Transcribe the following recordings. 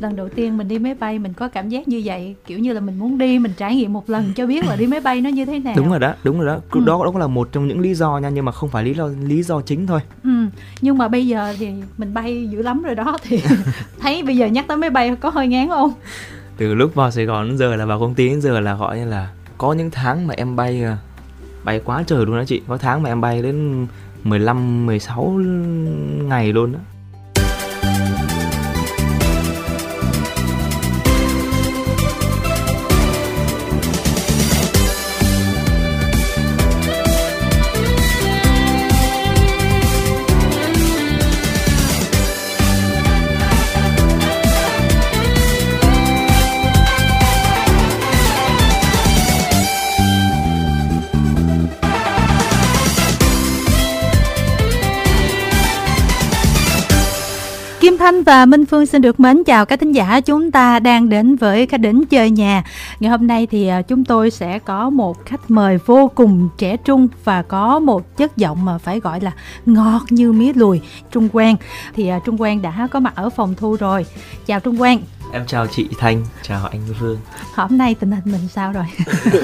lần đầu tiên mình đi máy bay mình có cảm giác như vậy kiểu như là mình muốn đi mình trải nghiệm một lần cho biết là đi máy bay nó như thế nào. Đúng rồi đó đúng rồi đó. Ừ. đó cũng là một trong những lý do nha nhưng mà không phải lý do lý do chính thôi. Ừ. nhưng mà bây giờ thì mình bay dữ lắm rồi đó thì thấy bây giờ nhắc tới máy bay có hơi ngán không? Từ lúc vào Sài Gòn đến giờ là vào công ty đến giờ là gọi như là có những tháng mà em bay ờ, bay quá trời luôn đó chị. Có tháng mà em bay đến 15 16 ngày luôn đó Thanh và Minh Phương xin được mến chào các thính giả chúng ta đang đến với khách đến chơi nhà. Ngày hôm nay thì à, chúng tôi sẽ có một khách mời vô cùng trẻ trung và có một chất giọng mà phải gọi là ngọt như mía lùi. Trung Quang thì à, Trung Quang đã có mặt ở phòng thu rồi. Chào Trung Quang. Em chào chị Thanh, chào anh Phương. Hôm nay tình hình mình sao rồi?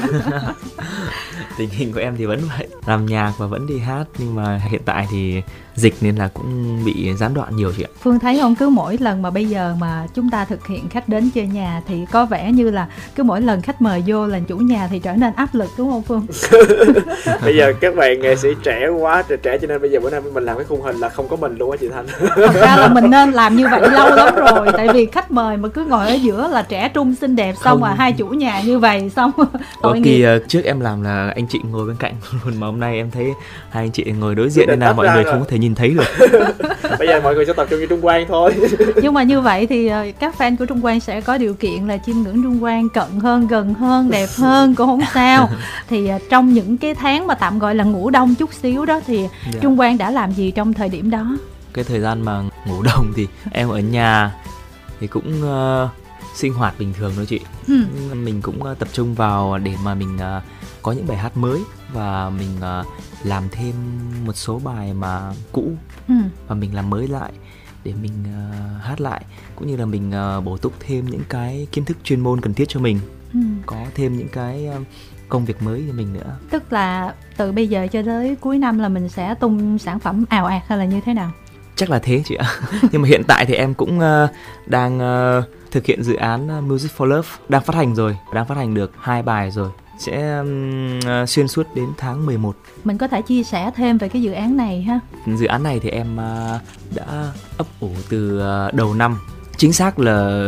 tình hình của em thì vẫn vậy, làm nhạc và vẫn đi hát nhưng mà hiện tại thì dịch nên là cũng bị gián đoạn nhiều chị ạ. Phương thấy không cứ mỗi lần mà bây giờ mà chúng ta thực hiện khách đến chơi nhà thì có vẻ như là cứ mỗi lần khách mời vô là chủ nhà thì trở nên áp lực đúng không Phương? bây giờ các bạn nghệ sĩ trẻ quá trẻ, trẻ cho nên bây giờ bữa nay mình làm cái khung hình là không có mình luôn á chị Thanh. Thật ra là mình nên làm như vậy lâu lắm rồi tại vì khách mời mà cứ ngồi ở giữa là trẻ trung xinh đẹp xong không. mà hai chủ nhà như vậy xong tội kỳ uh, trước em làm là anh chị ngồi bên cạnh luôn mà hôm nay em thấy hai anh chị ngồi đối diện nên là mọi người không có thể nhìn thấy được bây giờ mọi người sẽ tập trung như trung quang thôi nhưng mà như vậy thì ờ, các fan của trung quang sẽ có điều kiện là chiêm ngưỡng trung quang cận hơn gần hơn đẹp hơn cũng không sao thì ờ, trong những cái tháng mà tạm gọi là ngủ đông chút xíu đó thì. Dạ. trung quang đã làm gì trong thời điểm đó cái thời gian mà ngủ đông thì em ở nhà thì cũng uh, sinh hoạt bình thường thôi chị ừ. mình cũng uh, tập trung vào để mà mình uh, có những bài hát mới và mình uh, làm thêm một số bài mà cũ. Ừ. và mình làm mới lại để mình uh, hát lại cũng như là mình uh, bổ túc thêm những cái kiến thức chuyên môn cần thiết cho mình. Ừ. có thêm những cái uh, công việc mới cho mình nữa. Tức là từ bây giờ cho tới cuối năm là mình sẽ tung sản phẩm ào ạt hay là như thế nào? Chắc là thế chị ạ. Nhưng mà hiện tại thì em cũng uh, đang uh, thực hiện dự án Music for Love đang phát hành rồi đang phát hành được hai bài rồi sẽ um, xuyên suốt đến tháng 11 mình có thể chia sẻ thêm về cái dự án này ha? Dự án này thì em uh, đã ấp ủ từ uh, đầu năm. Chính xác là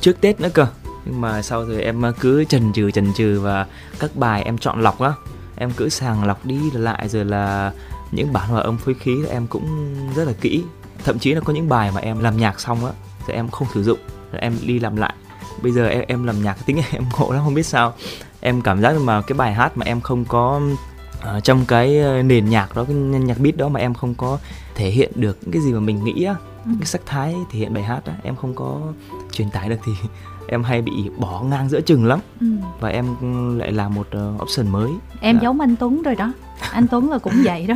trước tết nữa cơ. Nhưng mà sau rồi em cứ chần chừ chần chừ và các bài em chọn lọc á. Em cứ sàng lọc đi lại rồi là những bản hòa âm phối khí em cũng rất là kỹ. Thậm chí là có những bài mà em làm nhạc xong á thì em không sử dụng. Em đi làm lại. Bây giờ em em làm nhạc tính em ngộ lắm không biết sao em cảm giác mà cái bài hát mà em không có uh, trong cái ờ, nền nhạc đó cái nhạc beat đó mà em không có thể hiện được cái gì mà mình nghĩ á ừ. cái sắc thái thể hiện bài hát á em không có truyền tải được thì em hay bị bỏ ngang giữa chừng lắm ừ. và em lại làm một uh, option mới em dạ. giống anh Tuấn rồi đó anh Tuấn là cũng vậy đó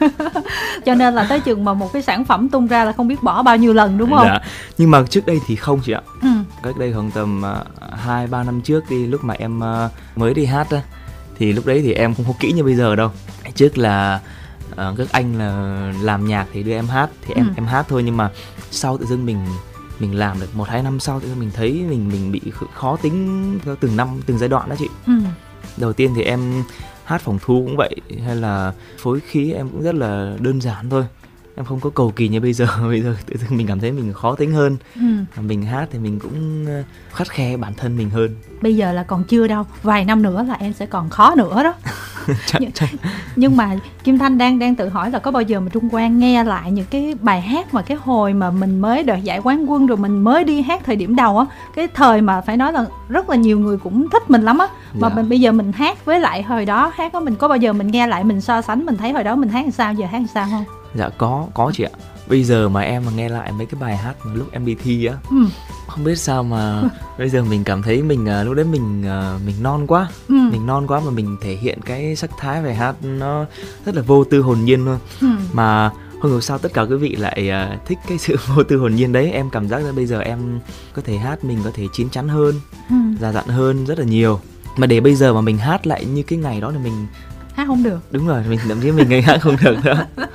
cho nên là tới chừng mà một cái sản phẩm tung ra là không biết bỏ bao nhiêu lần đúng không dạ. nhưng mà trước đây thì không chị ạ ừ. cách đây khoảng tầm à, hai uh, ba năm trước đi lúc mà em uh, mới đi hát á thì lúc đấy thì em không có kỹ như bây giờ đâu trước là uh, các anh là làm nhạc thì đưa em hát thì em ừ. em hát thôi nhưng mà sau tự dưng mình mình làm được một hai năm sau thì mình thấy mình mình bị khó tính theo từng năm từng giai đoạn đó chị. Ừ. đầu tiên thì em hát phòng thu cũng vậy hay là phối khí em cũng rất là đơn giản thôi. Em không có cầu kỳ như bây giờ bây giờ tự dưng mình cảm thấy mình khó tính hơn. Ừ. mình hát thì mình cũng ờ, khắt khe bản thân mình hơn. Bây giờ là còn chưa đâu vài năm nữa là em sẽ còn khó nữa đó chắc, nhưng, chắc. nhưng mà kim thanh đang đang tự hỏi là có bao giờ mà trung quang nghe lại những cái bài hát mà cái hồi mà mình mới đoạt giải quán quân rồi mình mới đi hát thời điểm đầu á cái thời mà phải nói là rất là nhiều người cũng thích mình lắm á mà dạ. mình bây giờ mình hát với lại hồi đó hát á mình có bao giờ mình nghe lại mình so sánh mình thấy hồi đó mình hát làm sao giờ hát làm sao không dạ có có chị ạ bây giờ mà em mà nghe lại mấy cái bài hát mà lúc em đi thi á ừ. không biết sao mà bây giờ mình cảm thấy mình uh, lúc đấy mình uh, mình non quá ừ. mình non quá mà mình thể hiện cái sắc thái bài hát nó rất là vô tư hồn nhiên luôn ừ. mà không hiểu sao tất cả quý vị lại uh, thích cái sự vô tư hồn nhiên đấy em cảm giác là bây giờ em có thể hát mình có thể chín chắn hơn ừ. già dặn hơn rất là nhiều mà để bây giờ mà mình hát lại như cái ngày đó là mình hát không được đúng rồi mình thậm chí mình ngày hát không được nữa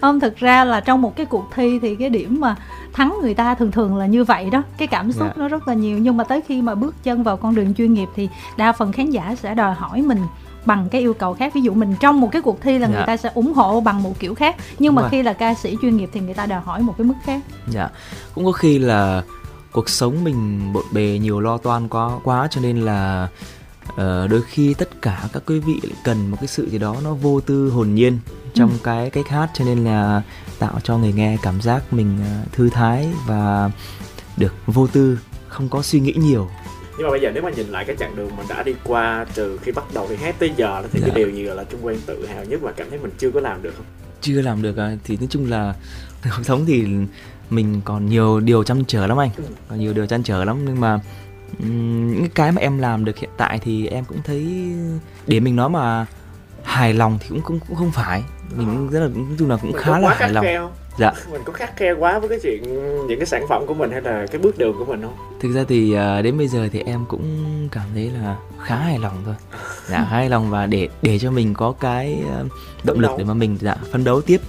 không thực ra là trong một cái cuộc thi thì cái điểm mà thắng người ta thường thường là như vậy đó. Cái cảm xúc yeah. Dạ. nó rất là nhiều. Nhưng mà tới khi mà bước chân vào con đường chuyên nghiệp thì đa phần khán giả sẽ đòi hỏi mình bằng cái yêu cầu khác. Ví dụ mình trong một cái cuộc thi là dạ. người ta sẽ ủng hộ bằng một kiểu khác. Nhưng mà khi là ca sĩ chuyên nghiệp thì người ta đòi hỏi một cái mức khác. Dạ. Cũng có khi là cuộc sống mình bộn bề nhiều lo toan quá quá cho nên là uh, đôi khi tất cả các quý vị lại cần một cái sự gì đó nó vô tư hồn nhiên trong ừ. cái cách hát cho nên là tạo cho người nghe cảm giác mình uh, thư thái và được vô tư không có suy nghĩ nhiều nhưng mà bây giờ nếu mà nhìn lại cái chặng đường mình đã đi qua từ khi bắt đầu thì hát tới giờ thì dạ. cái điều gì là trung quan tự hào nhất và cảm thấy mình chưa có làm được không chưa làm được à thì nói chung là cuộc sống thì mình còn nhiều điều chăn trở lắm anh ừ. còn nhiều điều chăn trở lắm nhưng mà những cái mà em làm được hiện tại thì em cũng thấy để mình nói mà hài lòng thì cũng cũng, cũng không phải mình cũng rất là nói chung là cũng mình khá là hài lòng. không? dạ. Mình có khắc khe quá với cái chuyện những cái sản phẩm của mình hay là cái bước đường của mình không? Thực ra thì à, đến bây giờ thì em cũng cảm thấy là khá hài lòng thôi. Dạ khá hài lòng và để để cho mình có cái à, động lực để mà mình dạ phấn đấu tiếp.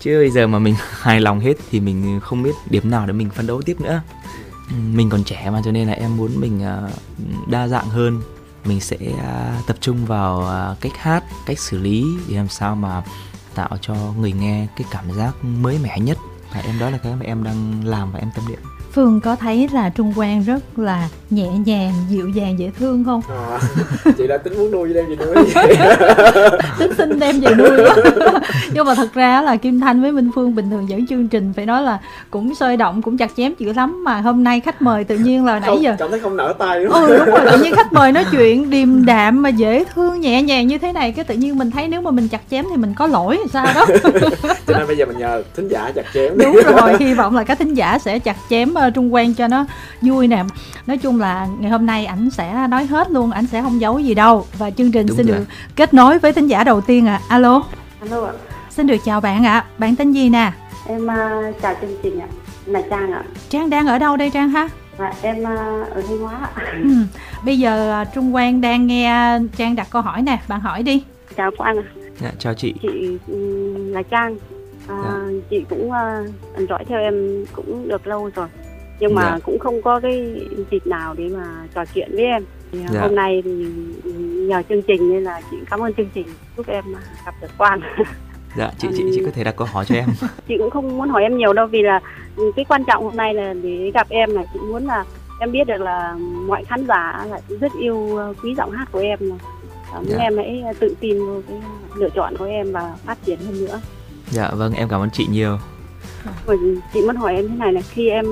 Chứ bây giờ mà mình hài lòng hết thì mình không biết điểm nào để mình phấn đấu tiếp nữa. Ừ, mình còn trẻ mà cho nên là em muốn mình à, đa dạng hơn. Mình sẽ tập trung vào cách hát cách xử lý để làm sao mà tạo cho người nghe cái cảm giác mới mẻ nhất. Và em đó là cái mà em đang làm và em tâm niệm. Phương có thấy là Trung Quang rất là nhẹ nhàng, dịu dàng, dễ thương không? À, chị đã tính muốn nuôi đem về nuôi Tính xin đem về nuôi Nhưng mà thật ra là Kim Thanh với Minh Phương bình thường dẫn chương trình phải nói là cũng sôi động, cũng chặt chém chữ lắm Mà hôm nay khách mời tự nhiên là nãy không, giờ Cảm thấy không nở tay đúng không? Ừ đúng rồi, tự nhiên khách mời nói chuyện điềm đạm mà dễ thương, nhẹ nhàng như thế này Cái tự nhiên mình thấy nếu mà mình chặt chém thì mình có lỗi sao đó Cho nên bây giờ mình nhờ thính giả chặt chém Đúng rồi, hy vọng là các thính giả sẽ chặt chém trung quan cho nó vui nè. Nói chung là ngày hôm nay ảnh sẽ nói hết luôn ảnh sẽ không giấu gì đâu. Và chương trình Đúng xin rồi. được kết nối với thính giả đầu tiên ạ. À. alo. Alo ạ. Xin được chào bạn ạ. À. bạn tên gì nè? Em uh, chào chương trình ạ. Là trang ạ. Trang đang ở đâu đây trang ha? À, em uh, ở thanh hóa ừ. bây giờ trung quang đang nghe trang đặt câu hỏi nè. Bạn hỏi đi. Chào quang ạ. Dạ, chào chị. Chị um, là trang. À, dạ. chị cũng uh, dõi theo em cũng được lâu rồi nhưng mà dạ. cũng không có cái dịp nào để mà trò chuyện với em. Thì dạ. hôm nay thì nhờ chương trình nên là chị cảm ơn chương trình giúp em gặp được quan. Dạ chị chị chị có thể đặt câu hỏi cho em. Chị cũng không muốn hỏi em nhiều đâu vì là cái quan trọng hôm nay là để gặp em là chị muốn là em biết được là mọi khán giả là rất yêu quý giọng hát của em mà muốn dạ. em hãy tự tin vào cái lựa chọn của em và phát triển hơn nữa. Dạ vâng em cảm ơn chị nhiều. Chị muốn hỏi em thế này này khi em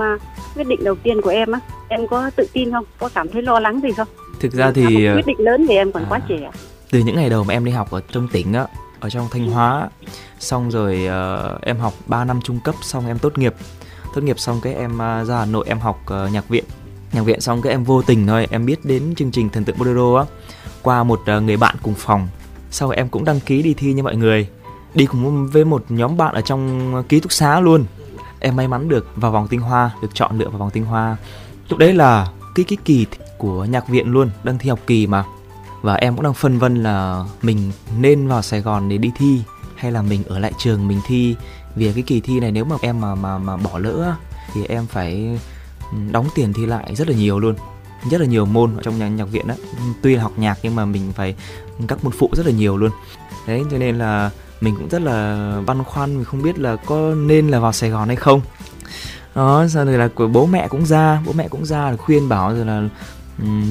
quyết định đầu tiên của em á em có tự tin không? Có cảm thấy lo lắng gì không? Thực ra thì quyết định lớn thì em còn à, quá trẻ. từ những ngày đầu mà em đi học ở trong tỉnh á ở trong thanh hóa xong rồi uh, em học 3 năm trung cấp xong em tốt nghiệp. Tốt nghiệp xong cái em uh, ra hà nội em học uh, nhạc viện. Nhạc viện xong cái em vô tình thôi em biết đến chương trình thần tượng bolero á qua một uh, người bạn cùng phòng. Sau em cũng đăng ký đi thi như mọi người. Đi cùng với một nhóm bạn ở trong ký túc xá luôn em may mắn được vào vòng tinh hoa, được chọn lựa vào vòng tinh hoa. Lúc đấy là cái cái kỳ của nhạc viện luôn, đang thi học kỳ mà. Và em cũng đang phân vân là mình nên vào Sài Gòn để đi thi hay là mình ở lại trường mình thi. Vì cái kỳ thi này nếu mà em mà mà mà bỏ lỡ thì em phải đóng tiền thi lại rất là nhiều luôn. Rất là nhiều môn ở trong nhà nhạc viện đó tuy là học nhạc nhưng mà mình phải các môn phụ rất là nhiều luôn. Đấy, cho nên là mình cũng rất là băn khoăn, mình không biết là có nên là vào Sài Gòn hay không. Đó sau này là của bố mẹ cũng ra, bố mẹ cũng ra là khuyên bảo rồi là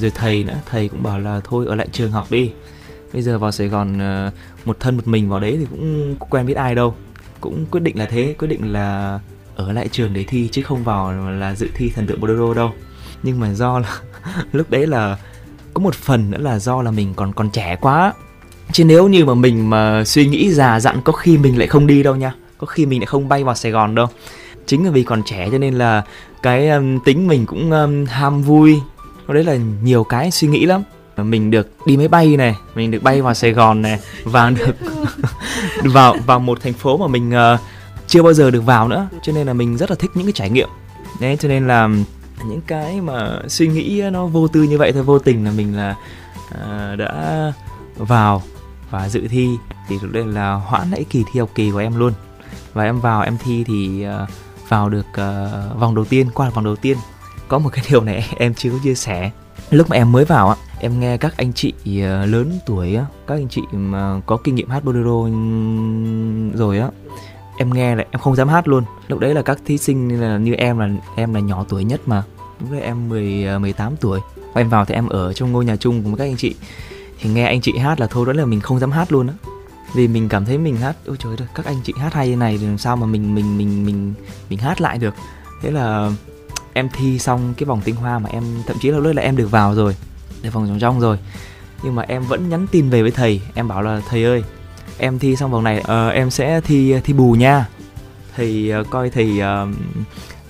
rồi thầy nữa, thầy cũng bảo là thôi ở lại trường học đi. Bây giờ vào Sài Gòn ờ, một thân một mình vào đấy thì cũng quen biết ai đâu. Cũng quyết định là thế, quyết định là ở lại trường để thi chứ không vào là dự thi thần tượng bolero đâu. Nhưng mà do là lúc đấy là có một phần nữa là do là mình còn còn trẻ quá chứ nếu như mà mình mà suy nghĩ già dặn có khi mình lại không đi đâu nha. Có khi mình lại không bay vào sài gòn đâu. Chính là vì còn trẻ cho nên là cái um, tính mình cũng um, ham vui. Nó đấy là nhiều cái suy nghĩ lắm. Mình được đi máy bay này mình được bay vào sài gòn này và được vào vào một thành phố mà mình uh, chưa bao giờ được vào nữa. Cho nên là mình rất là thích những cái trải nghiệm. Đấy cho nên là những cái mà suy nghĩ nó vô tư như vậy thôi vô tình là mình là uh, đã vào và dự thi thì lúc đây là hoãn lại kỳ thi học kỳ của em luôn. Và em vào em thi thì ờ, vào được uh, vòng đầu tiên qua vòng đầu tiên. Có một cái điều này em chưa có chia sẻ. Lúc mà em mới vào á em nghe các anh chị ờ, lớn tuổi á các anh chị mà có kinh nghiệm hát bolero rồi á em nghe là em không dám hát luôn. Lúc đấy là các thí sinh là như em là em là nhỏ tuổi nhất mà. Lúc đấy em 10 18 tuổi. Và em vào thì em ở trong ngôi nhà chung cùng với các anh chị thì nghe anh chị hát là thôi đó là mình không dám hát luôn á. Vì mình cảm thấy mình hát ôi trời ơi các anh chị hát hay như này thì làm sao mà mình mình mình mình mình hát lại được. Thế là em thi xong cái vòng tinh hoa mà em thậm chí là lúc là em được vào rồi được vòng trong trong rồi. Nhưng mà em vẫn nhắn tin về với thầy em bảo là thầy ơi em thi xong vòng này uh, em sẽ thi thi bù nha. Thầy uh, coi thầy uh,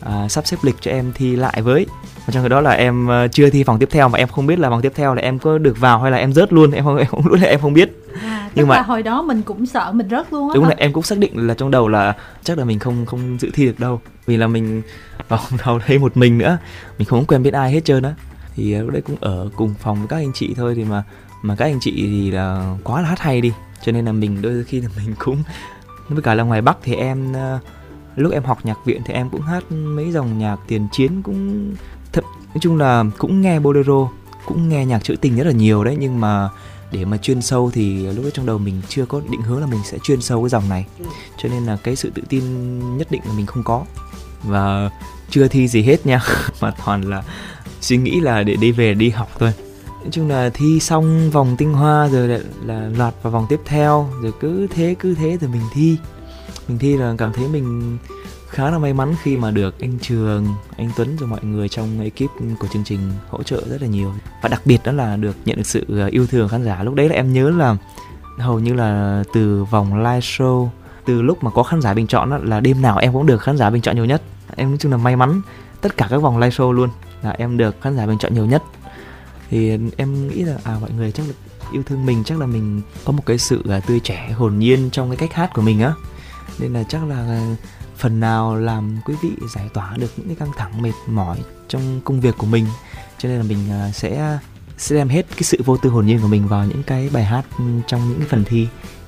uh, sắp xếp lịch cho em thi lại với và trong cái đó là em uh, chưa thi vòng tiếp theo mà em không biết là vòng tiếp theo là em có được vào hay là em rớt luôn em không em không lúc này em không biết. À, nhưng mà hồi đó mình cũng sợ mình rớt luôn á đúng là em cũng xác định là trong đầu là chắc là mình không không dự thi được đâu. Vì là mình vào đầu đây một mình nữa mình không quen biết ai hết trơn á. Thì lúc đấy cũng ở cùng phòng với các anh chị thôi thì mà mà các anh chị thì là quá là hát hay đi. Cho nên là mình đôi khi là mình cũng với cả là ngoài bắc thì em uh, lúc em học nhạc viện thì em cũng hát mấy dòng nhạc tiền chiến cũng nói chung là cũng nghe bolero cũng nghe nhạc trữ tình rất là nhiều đấy nhưng mà để mà chuyên sâu thì lúc đấy trong đầu mình chưa có định hướng là mình sẽ chuyên sâu cái dòng này. Cho nên là cái sự tự tin nhất định là mình không có. Và chưa thi gì hết nha mà toàn là suy nghĩ là để đi về đi học thôi. Nói chung là thi xong vòng tinh hoa rồi lại là loạt vào vòng tiếp theo rồi cứ thế cứ thế rồi mình thi. Mình thi là cảm thấy mình khá là may mắn khi mà được anh Trường, anh Tuấn rồi mọi người trong ekip của chương trình hỗ trợ rất là nhiều. Và đặc biệt đó là được nhận được sự ờ, yêu thương khán giả. Lúc đấy là em nhớ là hầu như là từ vòng live show từ lúc mà có khán giả bình chọn đó, là đêm nào em cũng được khán giả bình chọn nhiều nhất. Em nói chung là may mắn tất cả các vòng live show luôn là em được khán giả bình chọn nhiều nhất. Thì em nghĩ là à mọi người chắc là yêu thương mình chắc là mình có một cái sự à, tươi trẻ hồn nhiên trong cái cách hát của mình á. Nên là chắc là à, phần nào làm quý vị giải tỏa được những cái căng thẳng mệt mỏi trong công việc của mình. Cho nên là mình à, sẽ sẽ đem hết cái sự vô tư hồn nhiên của mình vào những cái bài hát ừ, trong những cái phần thi.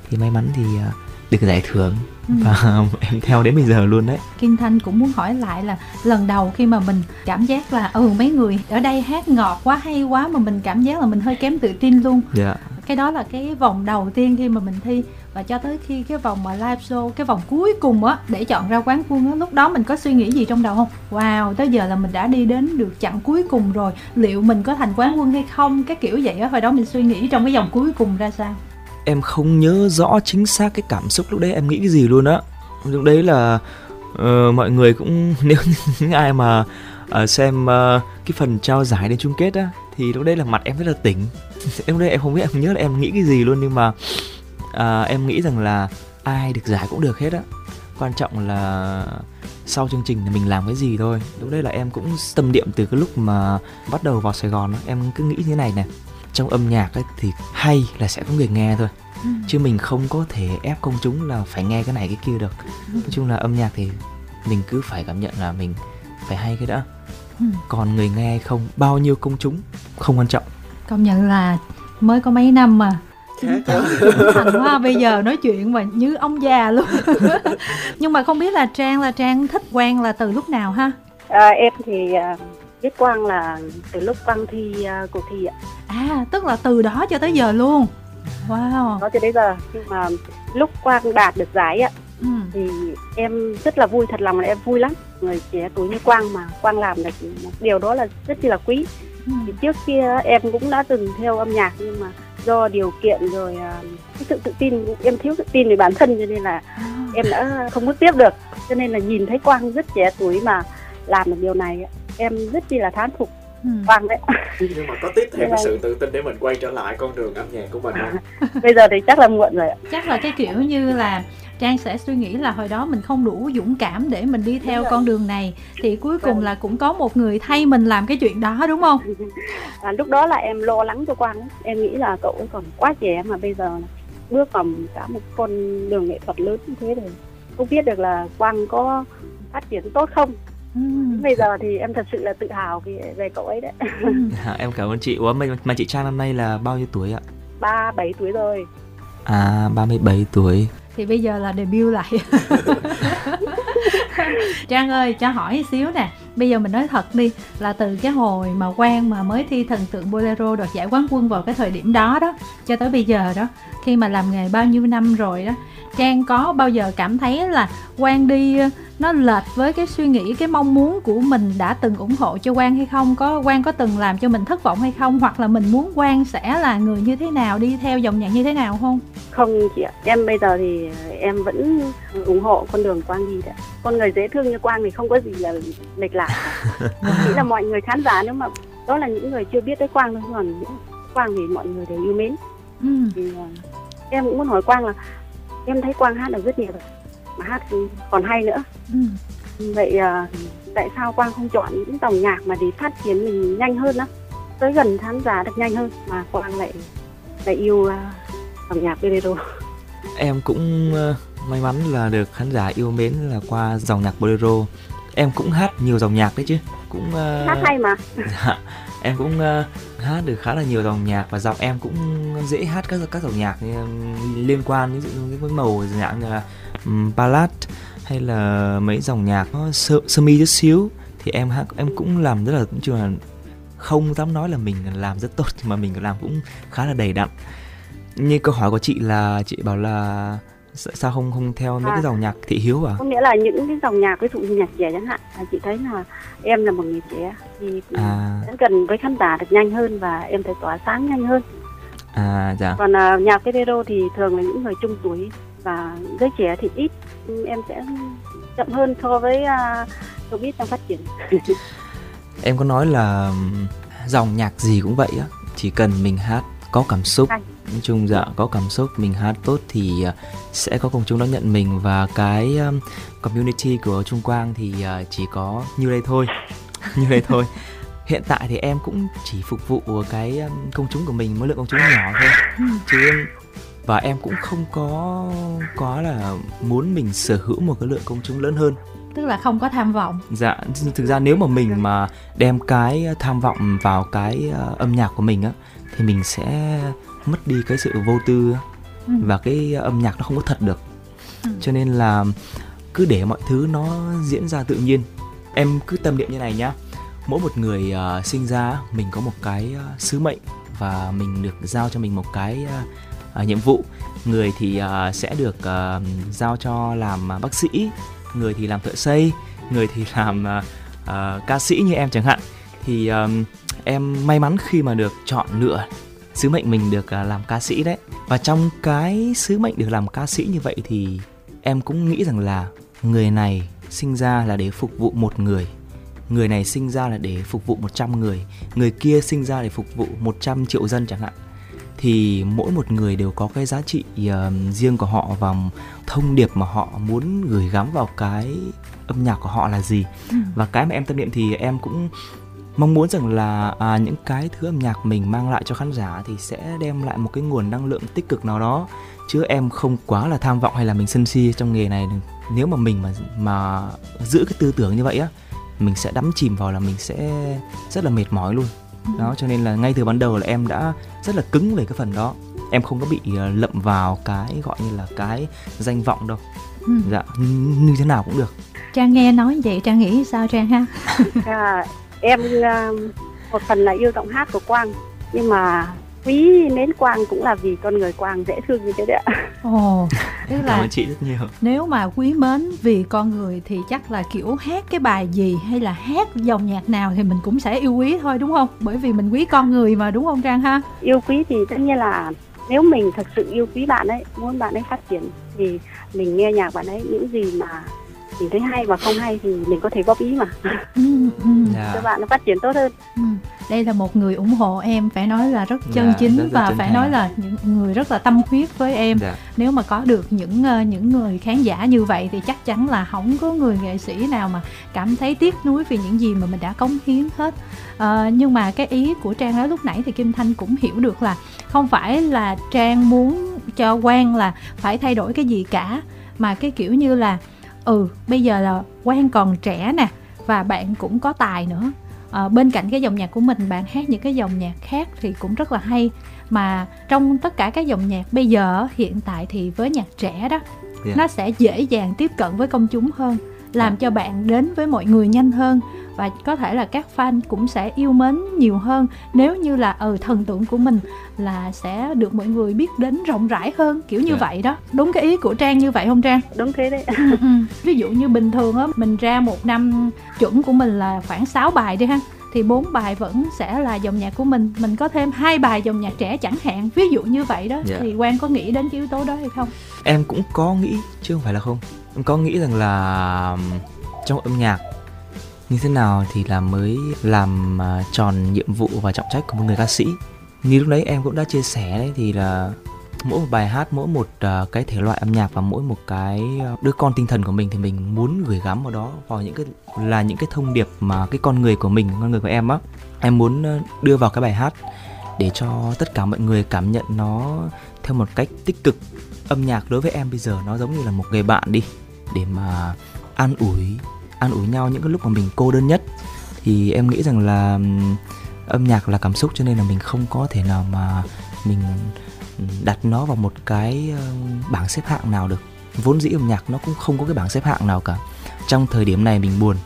Thì may mắn thì uh, được giải thưởng. Ừ. và em theo đến bây giờ luôn đấy. Kim Thanh cũng muốn hỏi lại là lần đầu khi mà mình cảm giác là ừ mấy người ở đây hát ngọt quá hay quá mà mình cảm giác là mình hơi kém tự tin luôn. Dạ. cái đó là cái vòng đầu tiên khi mà mình thi. Và cho tới khi cái vòng mà live show cái vòng cuối cùng á để chọn ra quán quân á lúc đó mình có suy nghĩ gì trong đầu không? Wow tới giờ là mình đã đi đến được chặng cuối cùng rồi. Liệu mình có thành quán quân hay không? Cái kiểu vậy á hồi đó mình suy nghĩ trong cái vòng cuối cùng ra sao em không nhớ rõ chính xác cái cảm xúc lúc đấy em nghĩ cái gì luôn á. Lúc đấy là uh, mọi người cũng nếu những ai mà uh, xem uh, cái phần trao giải đến chung kết á thì lúc đấy là mặt em rất là tỉnh. Em đây em không biết em nhớ là em nghĩ cái gì luôn nhưng mà uh, em nghĩ rằng là ai được giải cũng được hết á. Quan trọng là sau chương trình thì mình làm cái gì thôi. Lúc đấy là em cũng tâm niệm từ cái lúc mà bắt đầu vào sài gòn đó. em cứ nghĩ thế này này trong âm nhạc ấy thì hay là sẽ có người nghe thôi. Ừ. chứ mình không có thể ép công chúng là phải nghe cái này cái kia được. Ừ. nói chung là âm nhạc thì mình cứ phải cảm nhận là mình phải hay cái đã. Ừ. còn người nghe không bao nhiêu công chúng không quan trọng. Công nhận là mới có mấy năm mà. Thành hoa bây giờ nói chuyện mà như ông già luôn. Nhưng mà không biết là trang là trang thích quang là từ lúc nào ha? À, em thì uh, biết quang là từ lúc quang thi uh, cuộc thi ạ. À tức là từ đó cho tới giờ luôn? Wow. Đó cho đến giờ. Nhưng mà lúc quang đạt được giải ạ ừ. thì em rất là vui thật lòng là em vui lắm. Người trẻ tuổi như quang mà quang làm được một điều đó là rất là quý. Ừ. thì trước kia em cũng đã từng theo âm nhạc nhưng mà do điều kiện rồi uh, cái sự tự tin em thiếu tự tin về bản thân cho nên là à. em đã không bước tiếp được. Cho nên là nhìn thấy quang rất trẻ tuổi mà làm được điều này em rất chi là thán phục. Ừ. Quang đấy. Nhưng mà có tiếp thêm cái sự tự tin để mình quay trở lại con đường âm nhạc của mình không? Bây giờ thì chắc là muộn rồi chắc là cái kiểu như là Trang sẽ suy nghĩ là hồi đó mình không đủ dũng cảm để mình đi theo con đường này. Thì cuối cùng là cũng có một người thay mình làm cái chuyện đó đúng không? À, lúc đó là em lo lắng cho Quang em nghĩ là cậu ấy còn quá trẻ mà bây giờ bước vào cả một con đường nghệ thuật lớn như thế rồi. Không biết được là quang có phát triển tốt không Bây giờ thì em thật sự là tự hào về, về cậu ấy đấy. À, em cảm ơn chị. Ủa, mà, mà chị Trang năm nay là bao nhiêu tuổi ạ? Ba bảy tuổi rồi. À 37 tuổi. Thì bây giờ là debut lại. Trang ơi cho hỏi xíu nè. Bây giờ mình nói thật đi Là từ cái hồi mà Quang mà mới thi thần tượng Bolero đoạt giải quán quân vào cái thời điểm đó đó Cho tới bây giờ đó Khi mà làm nghề bao nhiêu năm rồi đó Trang có bao giờ cảm thấy là Quang đi nó lệch với cái suy nghĩ cái mong muốn của mình đã từng ủng hộ cho Quang hay không? Có Quang có từng làm cho mình thất vọng hay không? Hoặc là mình muốn Quang sẽ là người như thế nào đi theo dòng nhạc như thế nào không? Không chị ạ. Em bây giờ thì em vẫn ủng hộ con đường Quang đi đấy con người dễ thương như Quang thì không có gì là lệch lạc nghĩ là mọi người khán giả nếu mà đó là những người chưa biết tới Quang thôi còn Quang thì mọi người đều yêu mến. Ừ. thì uh, em cũng muốn hỏi Quang là em thấy Quang hát được rất nhiều rồi. Mà hát còn hay nữa. Ừ. vậy uh, tại sao quang không chọn những dòng nhạc mà để phát triển mình nhanh hơn đó tới gần khán giả được nhanh hơn mà quang lại lại yêu uh, dòng nhạc bolero em cũng uh, may mắn là được khán giả yêu mến là qua dòng nhạc bolero. Em cũng hát nhiều dòng nhạc đấy chứ. Cũng uh, hát hay mà. dạ, em cũng uh, hát được khá là nhiều dòng nhạc và giọng em cũng dễ hát các các dòng nhạc như, liên quan ví dụ như màu dạng như là um, ballad hay là mấy dòng nhạc nó sơ, sơ mi chút xíu. Thì em hát em cũng làm rất là cũng chưa là không dám nói là mình làm rất tốt nhưng mà mình làm cũng khá là đầy đặn. Như câu hỏi của chị là chị bảo là sao không không theo những à, cái dòng nhạc thị hiếu à? Có nghĩa là những cái dòng nhạc ví dụ như nhạc trẻ chẳng hạn, là chị thấy là em là một người trẻ thì à. gần với khán giả được nhanh hơn và em thấy tỏa sáng nhanh hơn. À dạ. Còn uh, nhạc bolero thì thường là những người trung tuổi và giới trẻ thì ít em sẽ chậm hơn so với uh, showbiz trong phát triển em có nói là dòng nhạc gì cũng vậy á chỉ cần mình hát có cảm xúc Hay. Nói chung dạ có cảm xúc mình hát tốt thì à, sẽ có công chúng đón nhận mình và cái um, community của Trung Quang thì uh, chỉ có như đây thôi. Như đây thôi. Hiện tại thì em cũng chỉ phục vụ cái um, công chúng của mình mỗi lượng công chúng nhỏ thôi. Chứ và em cũng không có quá là muốn mình sở hữu một cái lượng công chúng lớn hơn. Tức là không có tham vọng. Dạ thực ra nếu mà mình mà đem cái tham vọng vào cái âm nhạc của mình á thì mình sẽ mất đi cái sự vô tư ừ. và cái âm nhạc nó không có thật được. Ừ. cho nên là cứ để mọi thứ nó diễn ra tự nhiên. Em cứ tâm niệm như này nhá. Mỗi một người uh, sinh ra mình có một cái uh, sứ mệnh và mình được giao cho mình một cái uh, uh, nhiệm vụ. Người thì uh, sẽ được uh, giao cho làm uh, bác sĩ người thì làm thợ xây người thì làm uh, uh, ca sĩ như em chẳng hạn. Thì um, em may mắn khi mà được chọn lựa sứ mệnh mình được uh, làm ca sĩ đấy. Và trong cái sứ mệnh được làm ca sĩ như vậy thì em cũng nghĩ rằng là người này sinh ra là để phục vụ một người. Người này sinh ra là để phục vụ 100 người. Người kia sinh ra để phục vụ 100 triệu dân chẳng hạn. Thì mỗi một người đều có cái giá trị uh, riêng của họ và thông điệp mà họ muốn gửi gắm vào cái âm nhạc của họ là gì. Ừ. và cái mà em tâm niệm thì em cũng mong muốn rằng là à, những cái thứ âm nhạc mình mang lại cho khán giả thì sẽ đem lại một cái nguồn năng lượng tích cực nào đó. Chứ em không quá là tham vọng hay là mình sân si trong nghề này. Nếu mà mình mà mà giữ cái tư tưởng như vậy á mình sẽ đắm chìm vào là mình sẽ rất là mệt mỏi luôn. Đó cho nên là ngay từ ban đầu là em đã rất là cứng về cái phần đó. Em không có bị ờ, lậm vào cái gọi như là cái danh vọng đâu. Ừ. dạ như thế nào cũng được. Trang nghe nói vậy trang nghĩ sao trang ha? À, em ờ, một phần là yêu giọng hát của quang nhưng mà quý mến quang cũng là vì con người quang dễ thương như thế đấy ạ. Ồ tức là cảm ơn chị rất nhiều. nếu mà quý mến vì con người thì chắc là kiểu hát cái bài gì hay là hát dòng nhạc nào thì mình cũng sẽ yêu quý thôi đúng không? Bởi vì mình quý con người mà đúng không trang ha? Yêu quý thì tất nhiên là nếu mình thật sự yêu quý bạn ấy muốn bạn ấy phát triển thì mình nghe nhạc bạn ấy những gì mà mình thấy hay và không hay thì mình có thể góp ý mà ừ, ừ. Yeah. cho bạn nó phát triển tốt hơn ừ. đây là một người ủng hộ em phải nói là rất chân yeah, chính rất và chân phải hàng. nói là những người rất là tâm huyết với em yeah. nếu mà có được những uh, những người khán giả như vậy thì chắc chắn là không có người nghệ sĩ nào mà cảm thấy tiếc nuối vì những gì mà mình đã cống hiến hết uh, nhưng mà cái ý của trang nói lúc nãy thì kim thanh cũng hiểu được là không phải là trang muốn cho quan là phải thay đổi cái gì cả mà cái kiểu như là ừ bây giờ là quan còn trẻ nè và bạn cũng có tài nữa. À, bên cạnh cái dòng nhạc của mình bạn hát những cái dòng nhạc khác thì cũng rất là hay. Mà trong tất cả các dòng nhạc bây giờ hiện tại thì với nhạc trẻ đó yeah. nó sẽ dễ dàng tiếp cận với công chúng hơn làm cho bạn đến với mọi người nhanh hơn và có thể là các fan cũng sẽ yêu mến nhiều hơn nếu như là ừ thần tượng của mình là sẽ được mọi người biết đến rộng rãi hơn kiểu như yeah. vậy đó đúng cái ý của trang như vậy không trang đúng thế đấy ví dụ như bình thường á mình ra một năm chuẩn của mình là khoảng 6 bài đi ha thì bốn bài vẫn sẽ là dòng nhạc của mình mình có thêm hai bài dòng nhạc trẻ chẳng hạn ví dụ như vậy đó yeah. Dạ. thì quan có nghĩ đến cái yếu tố đó hay không em cũng có nghĩ chứ không phải là không em có nghĩ rằng là trong âm nhạc như thế nào thì là mới làm à, tròn nhiệm vụ và trọng trách của một người ca sĩ? Như lúc đấy em cũng đã chia sẻ đấy thì là mỗi một bài hát mỗi một uh, cái thể loại âm nhạc và mỗi một cái uh, đứa con tinh thần của mình thì mình muốn gửi gắm vào đó vào những cái là những cái thông điệp mà cái con người của mình con người của em á. Em muốn uh, đưa vào cái bài hát để cho tất cả mọi người cảm nhận nó theo một cách tích cực. Âm nhạc đối với em bây giờ nó giống như là một người bạn đi để mà an ủi an ủi nhau những cái lúc mà mình cô đơn nhất. Thì em nghĩ rằng là âm nhạc là cảm xúc cho nên là mình không có thể nào mà mình đặt nó vào một cái bảng xếp hạng nào được. Vốn dĩ âm nhạc nó cũng không có cái bảng xếp hạng nào cả. Trong thời điểm này mình buồn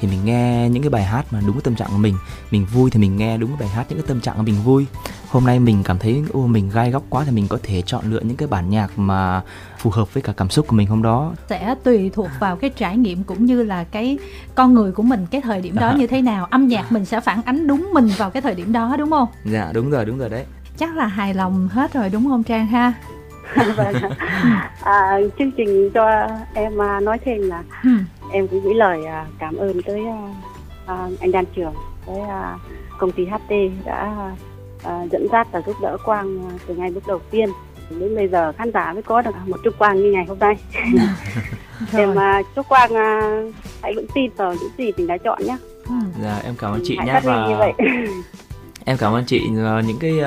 thì mình nghe những cái bài hát mà đúng cái tâm trạng của mình. Mình vui thì mình nghe đúng cái bài hát, những cái tâm trạng của mình vui hôm nay mình cảm thấy ô mình gai góc quá thì mình có thể chọn lựa những cái bản nhạc mà phù hợp với cả cảm xúc của mình hôm đó. Sẽ tùy thuộc vào cái trải nghiệm cũng như là cái con người của mình cái thời điểm đó à. như thế nào. Âm nhạc mình sẽ phản ánh đúng mình vào cái thời điểm đó đúng không? Dạ đúng rồi đúng rồi đấy. Chắc là hài lòng hết rồi đúng không trang ha? Vâng à, chương trình cho em à, nói thêm là ừ. em cũng gửi lời à, cảm ơn tới à, anh đan trường tới công ty HT đã dẫn dắt và giúp đỡ quang từ ngày bước đầu tiên đến bây giờ khán giả mới có được một chút quang như ngày hôm nay em chúc quang hãy vững tin vào những gì mình đã chọn nhé ừ. dạ em cảm ơn chị nhé và như vậy. em cảm ơn chị những cái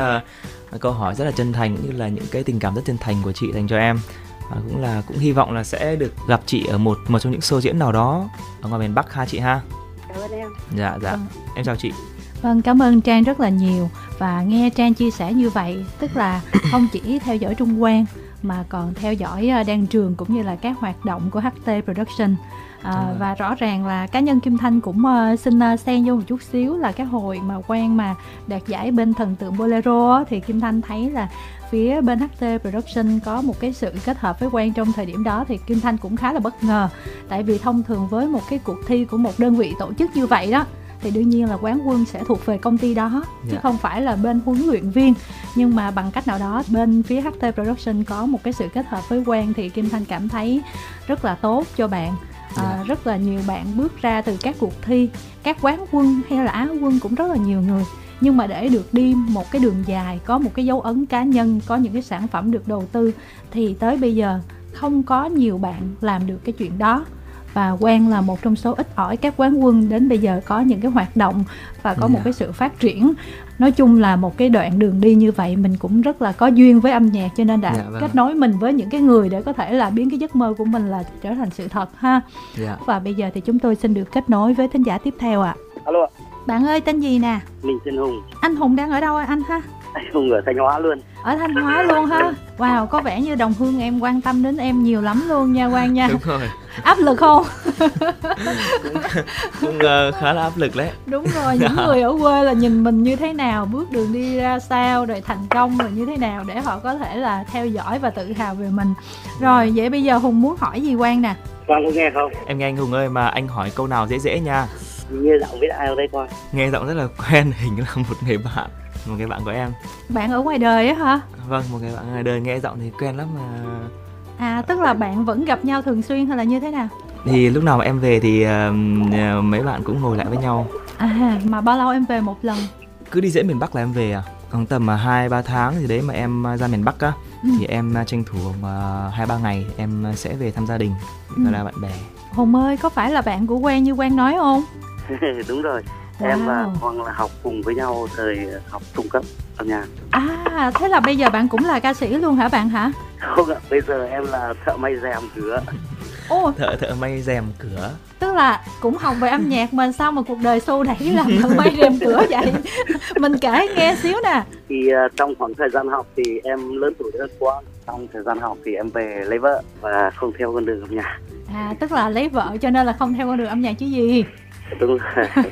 uh, câu hỏi rất là chân thành như là những cái tình cảm rất chân thành của chị dành cho em và cũng là cũng hy vọng là sẽ được gặp chị ở một một trong những show diễn nào đó ở ngoài miền Bắc ha chị ha. Cảm ơn em. Dạ dạ. Vâng. Em chào chị. Vâng, cảm ơn Trang rất là nhiều. Và nghe Trang chia sẻ như vậy, tức là không chỉ theo dõi Trung Quan mà còn theo dõi ờ, Đan Trường cũng như là các hoạt động của HT Production. À, và rõ ràng là cá nhân Kim Thanh cũng uh, xin uh, xen vô một chút xíu là cái hồi mà quen mà đạt giải bên thần tượng Bolero thì Kim Thanh thấy là phía bên HT Production có một cái sự kết hợp với Quang trong thời điểm đó thì Kim Thanh cũng khá là bất ngờ. Tại vì thông thường với một cái cuộc thi của một đơn vị tổ chức như vậy đó thì đương nhiên là quán quân sẽ thuộc về công ty đó yeah. chứ dạ. không phải là bên huấn luyện viên nhưng mà bằng cách nào đó bên phía HT Production có một cái sự kết hợp với Quang thì Kim Thanh cảm thấy rất là tốt cho bạn à, yeah. Dạ. rất là nhiều bạn bước ra từ các cuộc thi các quán quân hay là á quân cũng rất là nhiều người nhưng mà để được đi một cái đường dài có một cái dấu ấn cá nhân có những cái sản phẩm được đầu tư thì tới bây giờ không có nhiều bạn làm được cái chuyện đó và Quang là một trong số ít ỏi các quán quân đến bây giờ có những cái hoạt động và có yeah. một dạ. cái sự phát triển nói chung là một cái đoạn đường đi như vậy mình cũng rất là có duyên với âm nhạc cho nên đã yeah, vâng. kết nối mình với những cái người để có thể là biến cái giấc mơ của mình là trở thành sự thật ha yeah. Dạ. và bây giờ thì chúng tôi xin được kết nối với thính giả tiếp theo ạ à. alo bạn ơi tên gì nè mình tên hùng anh hùng đang ở đâu anh ha Hùng ở Thanh Hóa luôn. Ở Thanh Hóa luôn ha. Wow có vẻ như đồng hương em quan tâm đến em nhiều lắm luôn nha Quang nha. Đúng rồi. Áp lực không? cũng, cũng uh, khá là áp lực đấy. Đúng rồi những người ở quê là nhìn mình như thế nào Bước đường đi ra sao rồi thành công rồi như thế nào Để họ có thể là theo dõi và tự hào về mình. Rồi vậy bây giờ Hùng muốn hỏi gì Quang nè? Quang có nghe không? Em nghe anh Hùng ơi mà anh hỏi câu nào dễ dễ nha. Nghe giọng biết ai ở đây coi Nghe giọng rất là quen hình như là một người bạn một người bạn của em. Bạn ở ngoài đời á hả? Vâng một người bạn ngoài đời nghe giọng thì quen lắm mà. À tức là bạn vẫn gặp nhau thường xuyên hay là như thế nào? Thì lúc nào em về thì uh, mấy bạn cũng ngồi lại với nhau. À mà bao lâu em về một lần? Cứ đi diễn miền bắc là em về à? Còn tầm mà hai ba tháng thì đấy mà em ra miền bắc á. Ừ. thì em tranh thủ hai ba ngày em sẽ về thăm gia đình và ừ. là bạn bè. Hùng ơi có phải là bạn của quen như quen nói không? Đúng rồi wow. em và Quang là học cùng với nhau thời học trung cấp âm nhạc à thế là bây giờ bạn cũng là ca sĩ luôn hả bạn hả? Không ạ bây giờ em là thợ may rèm cửa. Ô, thợ thợ may rèm cửa. Tức là cũng học về âm nhạc mà sao mà cuộc đời xô đẩy làm thợ may rèm cửa vậy? Mình kể nghe xíu nè. Thì uh, trong khoảng thời gian học thì em lớn tuổi hơn quang. Trong thời gian học thì em về lấy vợ và không theo con đường âm nhạc. À tức là lấy vợ cho nên là không theo con đường âm nhạc chứ gì đúng rồi.